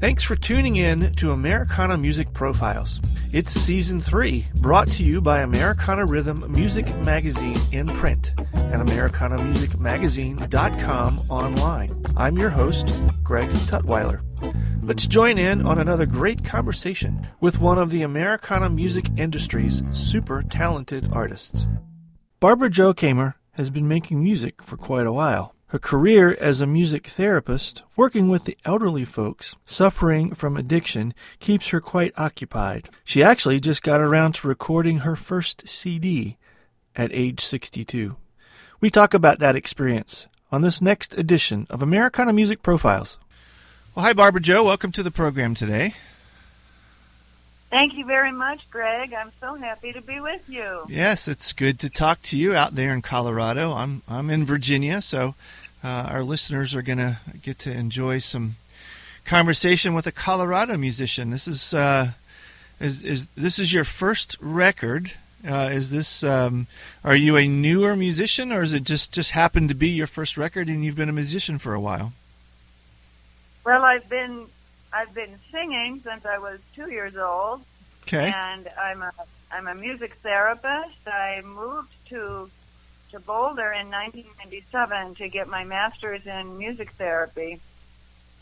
Thanks for tuning in to Americana Music Profiles. It's season three, brought to you by Americana Rhythm Music Magazine in print and AmericanaMusicMagazine.com online. I'm your host, Greg Tutwiler. Let's join in on another great conversation with one of the Americana music industry's super talented artists. Barbara Jo Kammer has been making music for quite a while. Her career as a music therapist, working with the elderly folks suffering from addiction, keeps her quite occupied. She actually just got around to recording her first CD at age 62. We talk about that experience on this next edition of Americana Music Profiles. Well, hi, Barbara Jo. Welcome to the program today. Thank you very much, Greg. I'm so happy to be with you. Yes, it's good to talk to you out there in Colorado. I'm I'm in Virginia, so our listeners are going to get to enjoy some conversation with a Colorado musician. This is uh, is is this is your first record? Uh, is this um, are you a newer musician, or is it just just happened to be your first record and you've been a musician for a while? Well, I've been I've been singing since I was two years old. Okay. And I'm a I'm a music therapist. I moved to to Boulder in 1997 to get my master's in music therapy.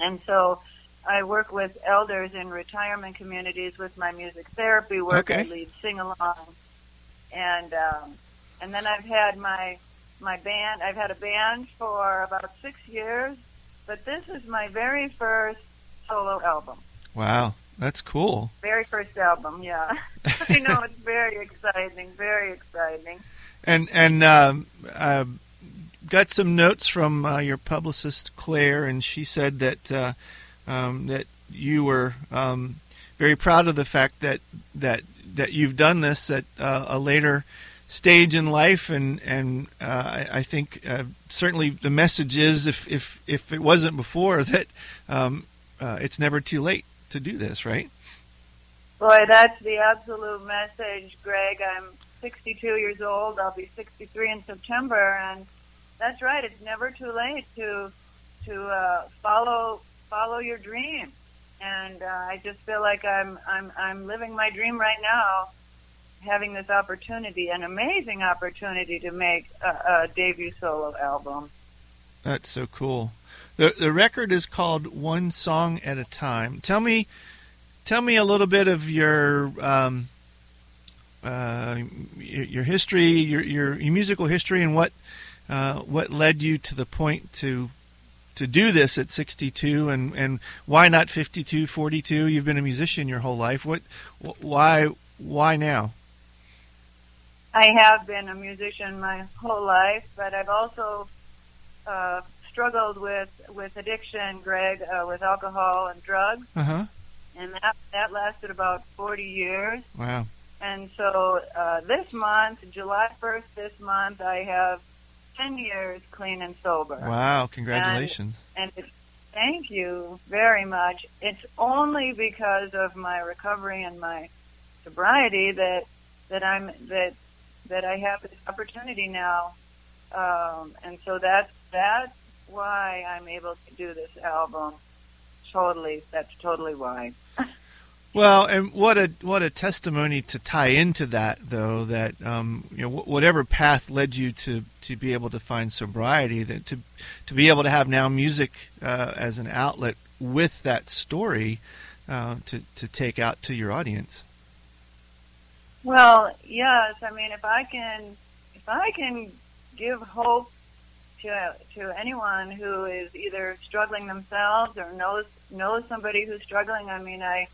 And so I work with elders in retirement communities with my music therapy work. Okay. I lead sing along. And um, and then I've had my my band I've had a band for about six years, but this is my very first solo album. Wow, that's cool. Very first album, yeah. I know it's very exciting, very exciting. And and um, uh, got some notes from uh, your publicist Claire, and she said that uh, um, that you were um, very proud of the fact that that that you've done this at uh, a later stage in life, and and uh, I, think certainly the message is if if if it wasn't before that um, it's never too late to do this, right? Boy, that's the absolute message, Greg. I'm 62 years old. I'll be 63 in September, and that's right. It's never too late to to uh, follow follow your dream. And uh, I just feel like I'm I'm I'm living my dream right now, having this opportunity, an amazing opportunity to make a, a debut solo album. That's so cool. The the record is called One Song at a Time. Tell me tell me a little bit of your um, uh, your, your history, your, your your musical history, and what uh, what led you to the point to to do this at 62, and and why not 52, 42? You've been a musician your whole life. What why why now? I have been a musician my whole life, but I've also uh, struggled with with addiction, Greg, uh, with alcohol and drugs, Uh huh. and that that lasted about 40 years. Wow. And so uh, this month, July 1st, this month, I have 10 years clean and sober. Wow. Congratulations. And it's, thank you very much. It's only because of my recovery and my sobriety that that I'm that that I have this opportunity now. Um, and so that's that's why I'm able to do this album. Totally, that's totally why. Well, and what a what a testimony to tie into that, though. That um, you know, whatever path led you to to be able to find sobriety, that to to be able to have now music uh, as an outlet with that story uh, to to take out to your audience. Well, yes. I mean, if I can, if I can give hope to to anyone who is either struggling themselves or knows knows somebody who's struggling, I mean, I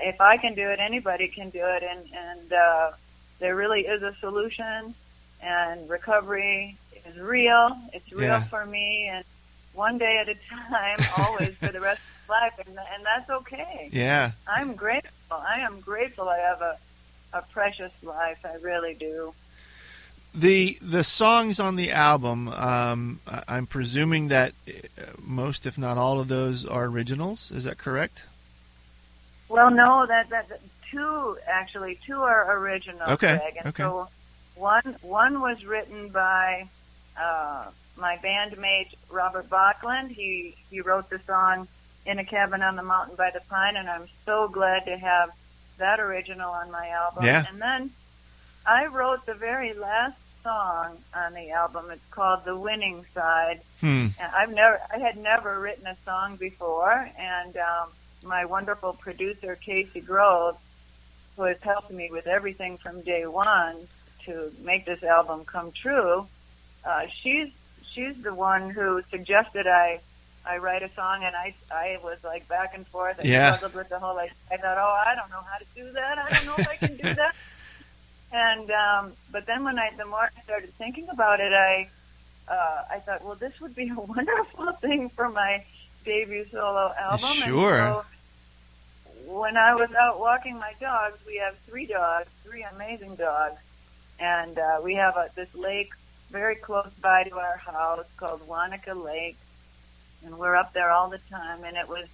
if I can do it, anybody can do it, and and uh, there really is a solution, and recovery is real. It's real Yeah. for me, and one day at a time, always for the rest of my life, and and that's okay. Yeah, I'm grateful. I am grateful. I have a a precious life. I really do. the the songs on the album. Um, I'm presuming that uh, most, if not all, of those are originals. Is that correct? Well, no, that that, that two actually two are original. Okay, Greg, and okay. So one one was written by uh, my bandmate Robert Bachland. He he wrote the song "In a Cabin on the Mountain by the Pine," and I'm so glad to have that original on my album. Yeah. And then I wrote the very last song on the album. It's called "The Winning Side." Hmm. And I've never, I had never written a song before, and um, my wonderful producer Casey Grove, who has helped me with everything from day one to make this album come true, uh, she's she's the one who suggested I I write a song, and I I was like back and forth. I Yeah. struggled with the whole. I, I thought, oh, I don't know how to do that. I don't know if I can do that. And um, but then when I the more I started thinking about it, I uh, I thought, well, this would be a wonderful thing for my debut solo album. Sure. And so when I was out walking my dogs, we have three dogs, three amazing dogs, and uh, we have a, this lake very close by to our house called Waneka Lake, and we're up there all the time. And it was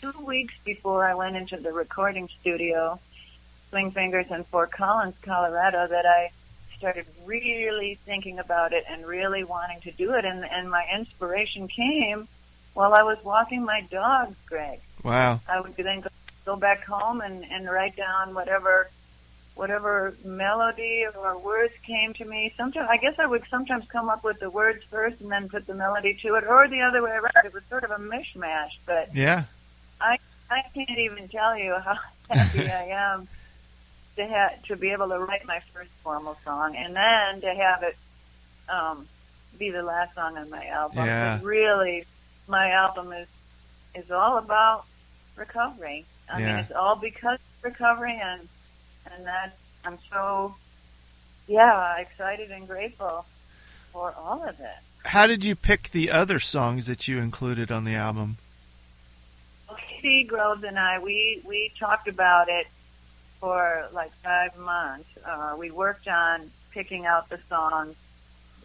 two weeks before I went into the recording studio, Swing Fingers in Fort Collins, Colorado, that I started really thinking about it and really wanting to do it. And, and my inspiration came while I was walking my dogs, Greg. Wow. I would then go, go back home and, and write down whatever whatever melody or words came to me. Sometimes I guess I would sometimes come up with the words first and then put the melody to it, or the other way around. It was sort of a mishmash, but Yeah. I I can't even tell you how happy I am to have to be able to write my first formal song and then to have it um, be the last song on my album. Yeah. Really, my album is is all about recovery. I mean, it's all because of recovery, and and that I'm so yeah excited and grateful for all of it. How did you pick the other songs that you included on the album? Katie Groves and I, we we talked about it for like five months. Uh, we worked on picking out the songs.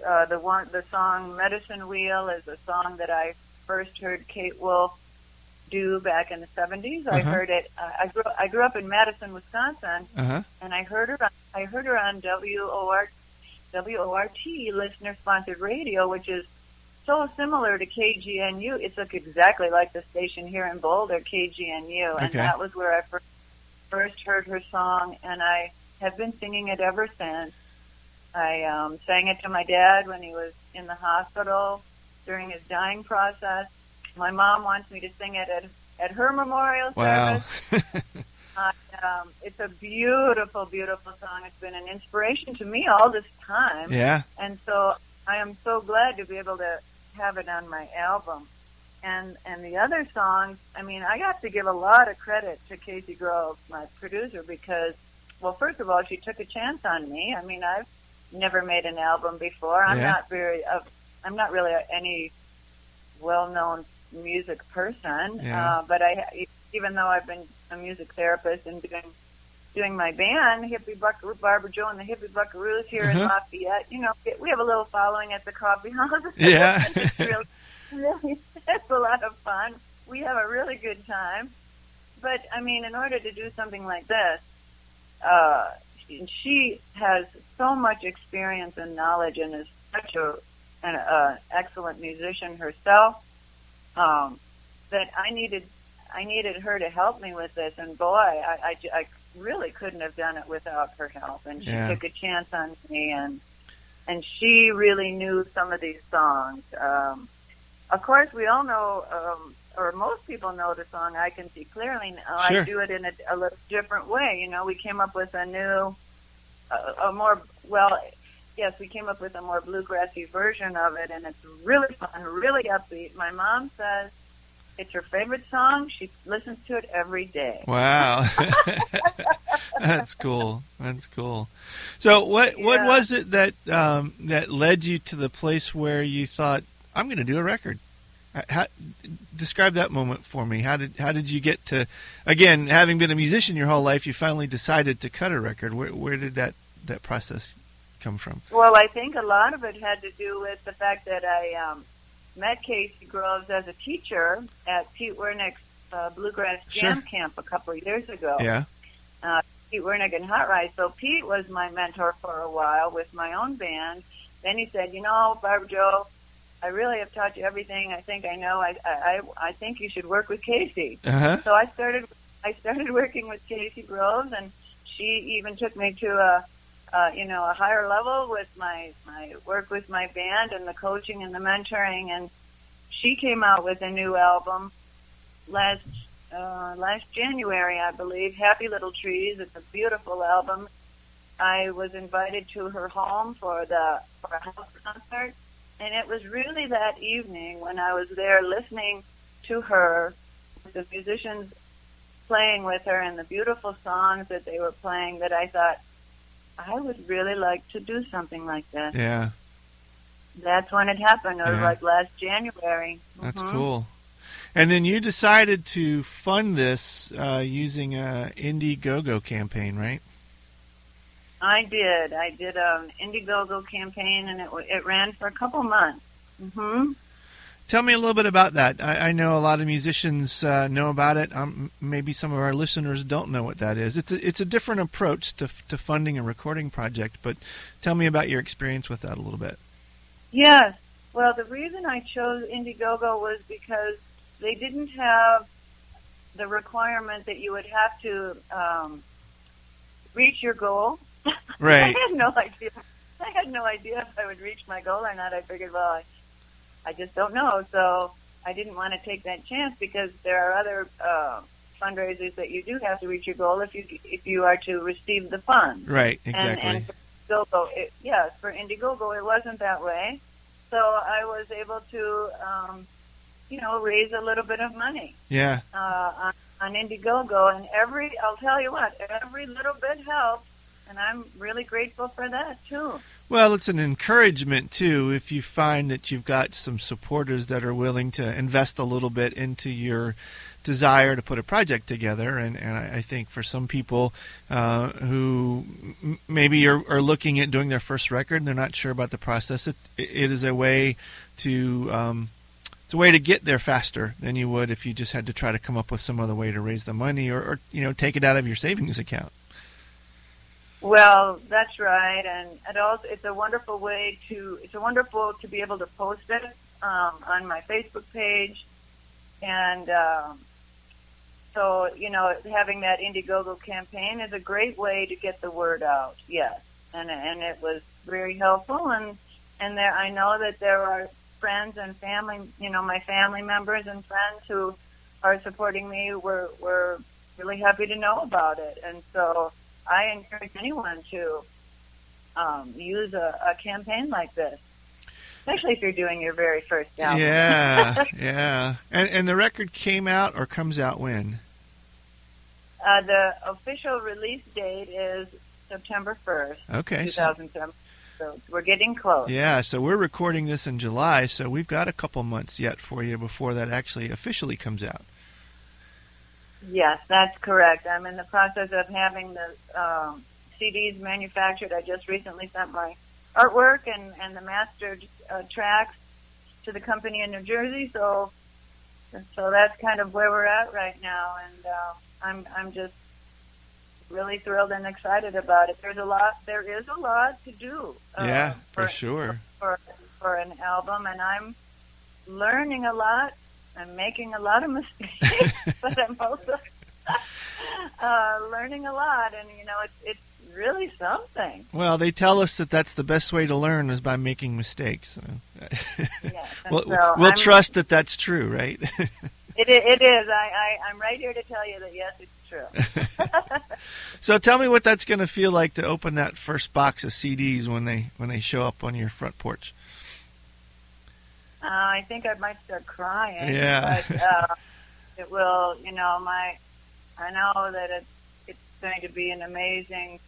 Uh, the one, the song "Medicine Wheel" is a song that I first heard Kate Wolf do back in the '70s. I Uh-huh. heard it. Uh, I grew I grew up in Madison, Wisconsin, Uh huh. and I heard her. On, I heard her on WOR, WORT listener sponsored radio, which is so similar to KGNU. It's like exactly like the station here in Boulder, KGNU, and Okay. that was where I first first heard her song, and I have been singing it ever since. I um, sang it to my dad when he was in the hospital during his dying process. My mom wants me to sing it at at her memorial Wow. service. Uh, um, it's a beautiful, beautiful song. It's been an inspiration to me all this time, yeah. and so I am so glad to be able to have it on my album. And and the other songs, I mean, I got to give a lot of credit to Casey Grove, my producer, because well, first of all, she took a chance on me. I mean, I've never made an album before. I'm Yeah. not very, uh, I'm not really any well-known music person, Yeah. uh, but I, even though I've been a music therapist and doing doing my band, Hippie Buckaroo, Barbara Jo and the Hippie Buckaroos here in Uh-huh. Lafayette. You know, we have a little following at the coffee house. Yeah. it's really, really, it's a lot of fun. We have a really good time. But I mean, in order to do something like this, uh, she, she has so much experience and knowledge, and is such a an uh, excellent musician herself. Um, that I needed, I needed her to help me with this, and boy, I, I, I really couldn't have done it without her help. And she Yeah. took a chance on me, and and she really knew some of these songs. Um, of course, we all know, um, or most people know the song "I Can See Clearly." Now Sure. I do it in a, a little different way. You know, we came up with a new, a, a more well. Yes, we came up with a more bluegrassy version of it, and it's really fun, really upbeat. My mom says it's her favorite song. She listens to it every day. Wow, that's cool. That's cool. So, what what was it that um, that led you to the place where you thought I'm going to do a record? How, describe that moment for me. How did how did you get to again having been a musician your whole life? You finally decided to cut a record. Where where did that that process come from? Well, I think a lot of it had to do with the fact that I um, met Casey Groves as a teacher at Pete Wernick's uh, Bluegrass Jam Sure. Camp a couple of years ago. Yeah. Uh, Pete Wernick and Hot Rize. So Pete was my mentor for a while with my own band. Then he said, "You know, Barbara Jo, I really have taught you everything I think I know. I I I think you should work with Casey." Uh huh. So I started I started working with Casey Groves, and she even took me to a, uh, you know a higher level with my my work with my band and the coaching and the mentoring. And she came out with a new album last uh, last January, I believe. Happy Little Trees. It's a beautiful album. I was invited to her home for the for a house concert, and it was really that evening when I was there listening to her, the musicians playing with her, and the beautiful songs that they were playing that I thought I would really like to do something like that. Yeah. That's when it happened. It was Yeah. like last January. That's Mhm. cool. And then you decided to fund this uh, using a Indiegogo campaign, right? I did. I did an Indiegogo campaign, and it it ran for a couple months. hmm Tell me a little bit about that. I, I know a lot of musicians uh, know about it. Um, maybe some of our listeners don't know what that is. It's a, it's a different approach to to funding a recording project. But tell me about your experience with that a little bit. Yes. Well, the reason I chose Indiegogo was because they didn't have the requirement that you would have to um, reach your goal. Right. I had no idea. I had no idea if I would reach my goal or not. I figured, well, I, I just don't know. So I didn't want to take that chance because there are other uh, fundraisers that you do have to reach your goal if you if you are to receive the funds. Right. And, Exactly. and for Indiegogo, it, yes, for Indiegogo, it wasn't that way. So I was able to, um, you know, raise a little bit of money yeah. uh, on, on Indiegogo, and every I'll tell you what, every little bit helps, and I'm really grateful for that too. Well, it's an encouragement too if you find that you've got some supporters that are willing to invest a little bit into your desire to put a project together. And, and I, I think for some people uh, who m- maybe are, are looking at doing their first record and they're not sure about the process, it's, it is a way to um, it's a way to get there faster than you would if you just had to try to come up with some other way to raise the money or, or you know take it out of your savings account. Well, that's right, and it also it's a wonderful way to it's a wonderful to be able to post it um, on my Facebook page, and um, so you know having that Indiegogo campaign is a great way to get the word out. Yes, and and it was very helpful, and and there I know that there are friends and family, you know, my family members and friends who are supporting me. We're we're really happy to know about it, and so. I encourage anyone to um, use a, a campaign like this, especially if you're doing your very first album. Yeah, yeah. And and the record came out or comes out when? Uh, the official release date is September 1st, Okay. So, 2007. So we're getting close. yeah, so we're recording this in July, so we've got a couple months yet for you before that actually officially comes out. Yes, that's correct. I'm in the process of having the um, CDs manufactured. I just recently sent my artwork and, and the mastered uh, tracks to the company in New Jersey. So, so that's kind of where we're at right now, and uh, I'm I'm just really thrilled and excited about it. There's a lot. There is a lot to do. uh, yeah, for sure. for for an album, and I'm learning a lot I'm making a lot of mistakes, but I'm also uh, learning a lot, and you know, it's it's really something. Well, they tell us that that's the best way to learn is by making mistakes. yes, we'll, so we'll trust that that's true, right? It, it is. I, I I'm right here to tell you that yes, it's true. so tell me what that's going to feel like to open that first box of CDs when they when they show up on your front porch. Uh, I think I might start crying. Yeah. But, uh, it will, you know, my, I know that it's, it's going to be an amazing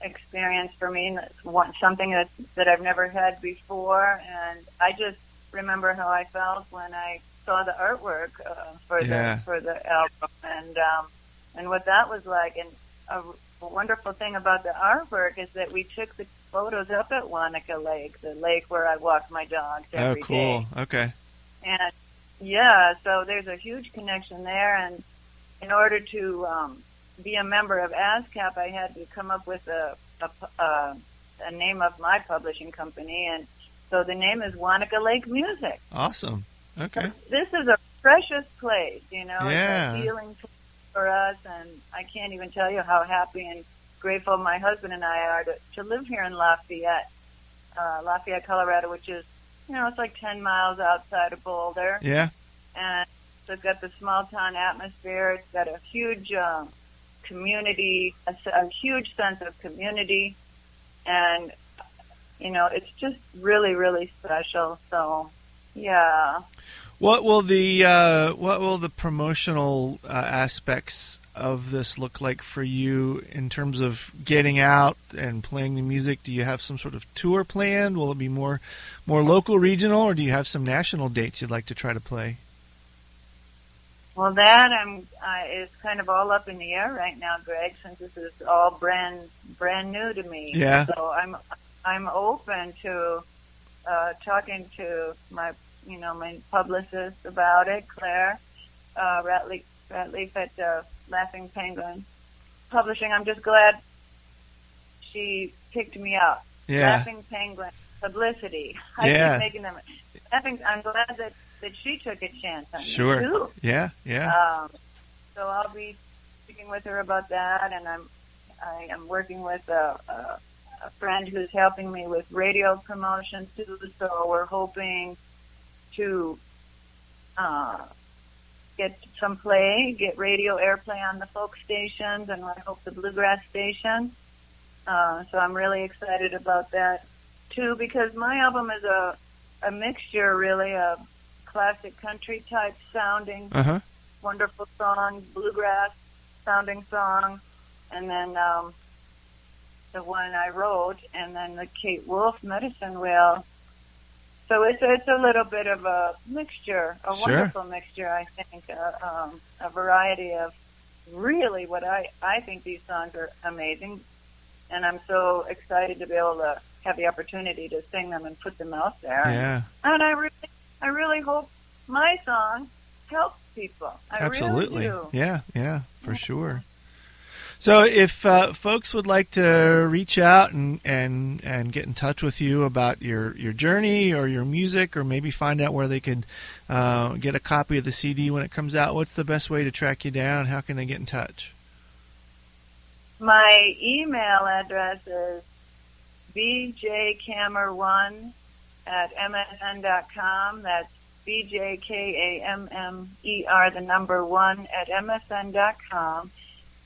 experience for me. and It's one, something that, that I've never had before. And I just remember how I felt when I saw the artwork, uh, for Yeah. the, for the album and, um, and what that was like. And a wonderful thing about the artwork is that we took the photos up at Waneka Lake, the lake where I walk my dogs Oh, every day. cool. Okay. And yeah, so there's a huge connection there. And in order to um, be a member of ASCAP, I had to come up with a, a, a, a name of my publishing company. And so the name is Waneka Lake Music. Awesome. Okay. This is a precious place, you know, Yeah. it's a healing place for us. And I can't even tell you how happy and grateful my husband and I are to, to live here in Lafayette, uh, Lafayette, Colorado, which is, you know, it's like 10 miles outside of Boulder Yeah. and so it's got the small town atmosphere. It's got a huge um, community, a, a huge sense of community, and you know, it's just really, really special. So, yeah. What will the uh, what will the promotional uh, aspects of this look like for you in terms of getting out and playing the music? Do you have some sort of tour planned? Will it be more more local, regional, or do you have some national dates you'd like to try to play? Well, that I'm uh, is kind of all up in the air right now, Greg, since this is all brand brand new to me. Yeah. So I'm I'm open to uh, talking to my you know my publicist about it, Claire uh, Ratleaf, Ratleaf at uh, Laughing Penguin Publishing. I'm just glad she picked me up. Yeah. Laughing Penguin Publicity. I Yeah. keep making them. Laughing. I'm glad that that she took a chance on Sure. me too. Yeah. Yeah. Um, so I'll be speaking with her about that, and I'm I am working with a, a, a friend who's helping me with radio promotion too. So we're hoping to uh, get some play, get radio airplay on the folk stations, and I hope the bluegrass station. Uh, so I'm really excited about that too, because my album is a a mixture really of classic country type sounding Uh huh. wonderful song, bluegrass sounding song, and then um, the one I wrote, and then the Kate Wolf Medicine Wheel. So it's it's a little bit of a mixture, a Sure. wonderful mixture, I think, uh, um, a variety of really what I I think these songs are amazing, and I'm so excited to be able to have the opportunity to sing them and put them out there. Yeah. And I really, I really hope my song helps people. I Absolutely. Really. Yeah. Yeah. For sure. So, if uh, folks would like to reach out and, and, and get in touch with you about your, your journey or your music, or maybe find out where they could uh, get a copy of the CD when it comes out, what's the best way to track you down? How can they get in touch? My email address is bjkammer1 at msn.com. That's B-J-K-A-M-M-E-R, the number one at msn.com.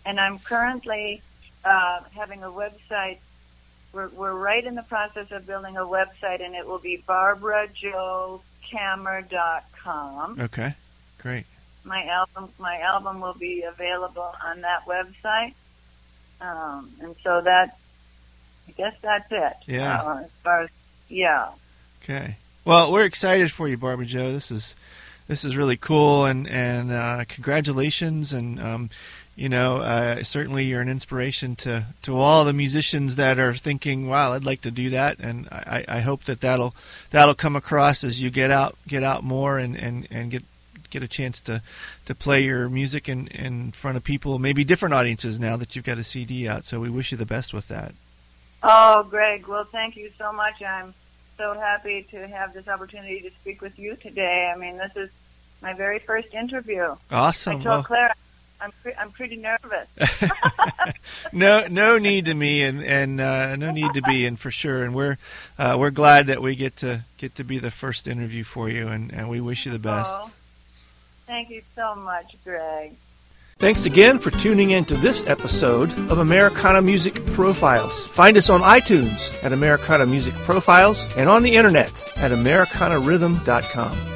And I'm currently uh, having a website. We're, we're right in the process of building a website, and it will be barbarajokammer.com. Okay, great. my album my album will be available on that website um, and so that I guess that's it Yeah. uh, as far as yeah Okay. Well, we're excited for you, Barbara Jo. This is this is really cool, and and uh, congratulations, and um, you know, uh, certainly you're an inspiration to to all the musicians that are thinking, "Wow, I'd like to do that," and I, I hope that that'll that'll come across as you get out get out more and and and get get a chance to to play your music in in front of people, maybe different audiences now that you've got a CD out. So we wish you the best with that. oh Greg well thank you so much I'm so happy to have this opportunity to speak with you today I mean this is my very first interview. Awesome. I told Well, Claire I'm pre- I'm pretty nervous. no, no need to me, and and uh, no need to be, and for sure. And we're uh, we're glad that we get to get to be the first interview for you, and, and we wish you the best. Oh, thank you so much, Greg. Thanks again for tuning in to this episode of Americana Music Profiles. Find us on iTunes at Americana Music Profiles and on the internet at AmericanaRhythm.com.